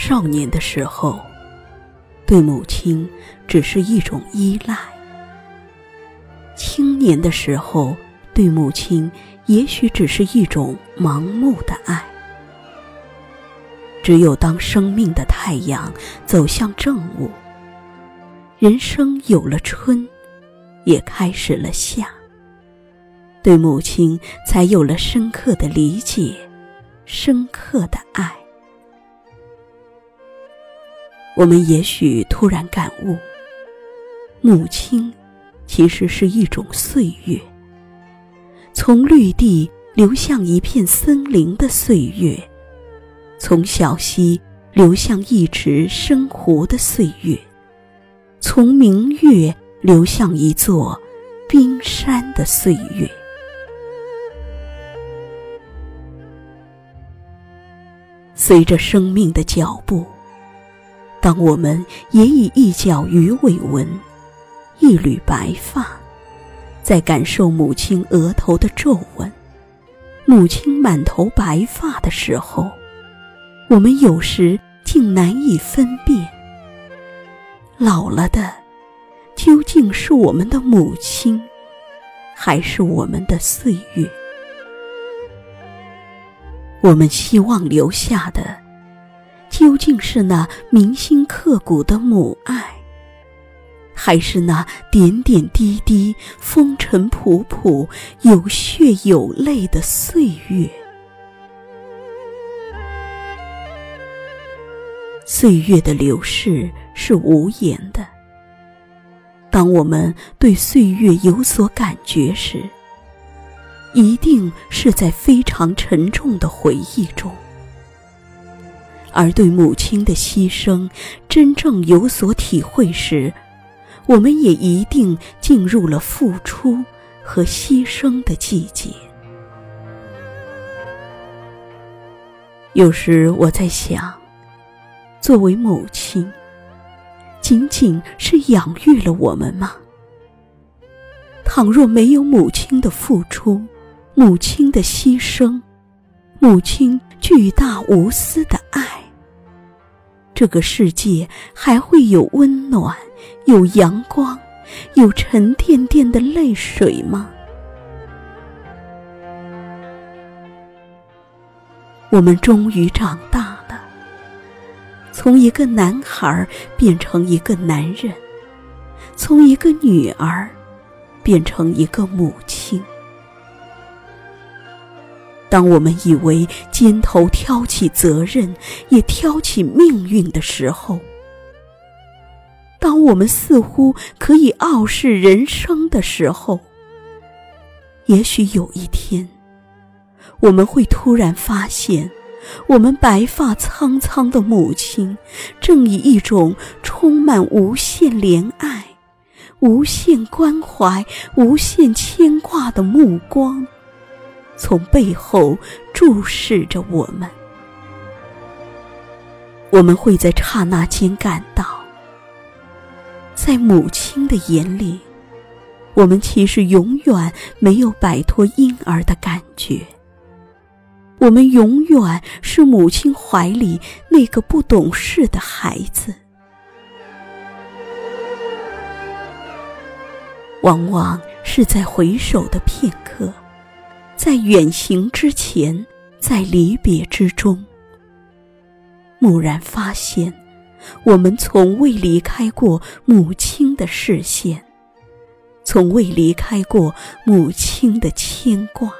少年的时候，对母亲只是一种依赖；青年的时候，对母亲也许只是一种盲目的爱。只有当生命的太阳走向正午，人生有了春，也开始了夏，对母亲才有了深刻的理解，深刻的爱。我们也许突然感悟，母亲其实是一种岁月，从绿地流向一片森林的岁月，从小溪流向一池生活的岁月，从明月流向一座冰山的岁月。随着生命的脚步。当我们也以一角鱼尾纹、一缕白发，在感受母亲额头的皱纹、母亲满头白发的时候，我们有时竟难以分辨，老了的究竟是我们的母亲，还是我们的岁月？我们希望留下的。究竟是那铭心刻骨的母爱，还是那点点滴滴、风尘仆仆、有血有泪的岁月？岁月的流逝是无言的。当我们对岁月有所感觉时，一定是在非常沉重的回忆中。而对母亲的牺牲真正有所体会时，我们也一定进入了付出和牺牲的季节。有时我在想，作为母亲，仅仅是养育了我们吗？倘若没有母亲的付出，母亲的牺牲，母亲巨大无私的爱。这个世界还会有温暖，有阳光，有沉甸甸的泪水吗？我们终于长大了，从一个男孩变成一个男人，从一个女儿变成一个母亲。当我们以为肩头挑起责任，也挑起命运的时候；当我们似乎可以傲视人生的时候，也许有一天，我们会突然发现，我们白发苍苍的母亲，正以一种充满无限怜爱、无限关怀、无限牵挂的目光。从背后注视着我们，我们会在刹那间感到，在母亲的眼里，我们其实永远没有摆脱婴儿的感觉。我们永远是母亲怀里那个不懂事的孩子。往往是在回首的片刻。在远行之前，在离别之中，蓦然发现，我们从未离开过母亲的视线，从未离开过母亲的牵挂。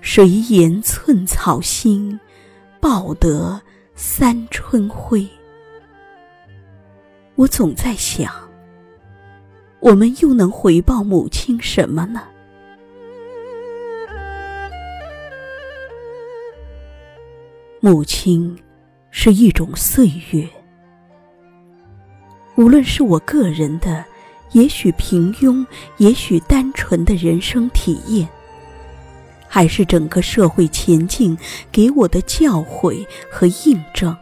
谁言寸草心，报得三春晖？我总在想。我们又能回报母亲什么呢？母亲是一种岁月，无论是我个人的，也许平庸，也许单纯的人生体验，还是整个社会前进给我的教诲和印证，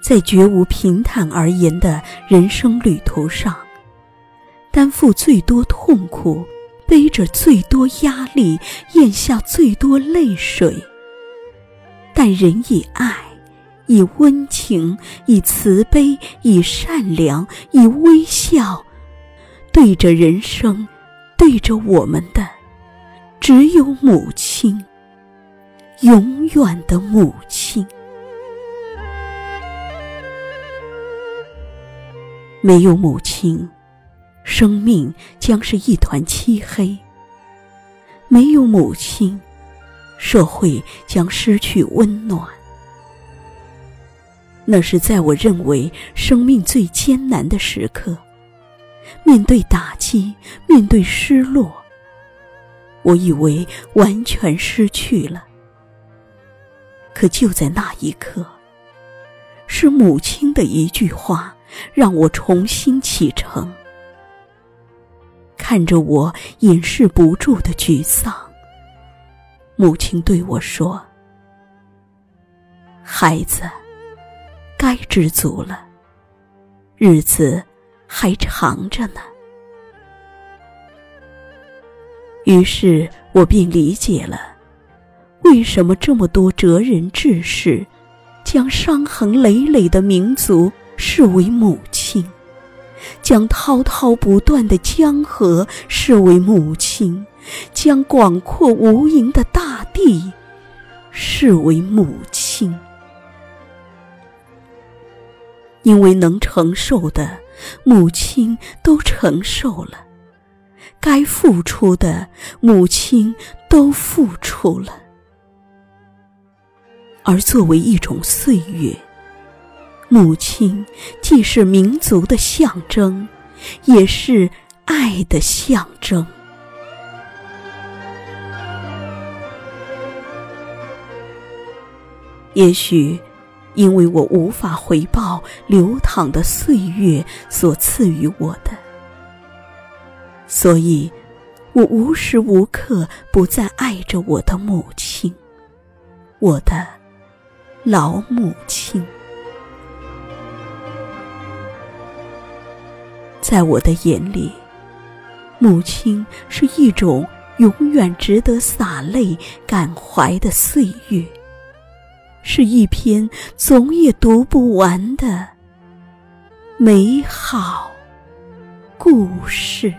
在绝无平坦而言的人生旅途上。担负最多痛苦，背着最多压力，咽下最多泪水。但人以爱，以温情，以慈悲，以善良，以微笑，对着人生，对着我们的，只有母亲，永远的母亲。没有母亲，生命将是一团漆黑。没有母亲。社会将失去温暖。那是在我认为生命最艰难的时刻，面对打击，面对失落，我以为完全失去了。可就在那一刻，是母亲的一句话，让我重新启程。看着我掩饰不住的沮丧。母亲对我说：“孩子，该知足了，日子还长着呢。”于是我便理解了，为什么这么多哲人志士，将伤痕累累的民族视为母，将滔滔不断的江河视为母亲。将广阔无垠的大地视为母亲，因为能承受的，母亲都承受了；该付出的，母亲都付出了。而作为一种岁月，母亲既是民族的象征，也是爱的象征。也许，因为我无法回报流淌的岁月所赐予我的，所以，我无时无刻不在爱着我的母亲，我的老母亲。在我的眼里，母亲是一种永远值得洒泪感怀的岁月。是一篇总也读不完的美好故事。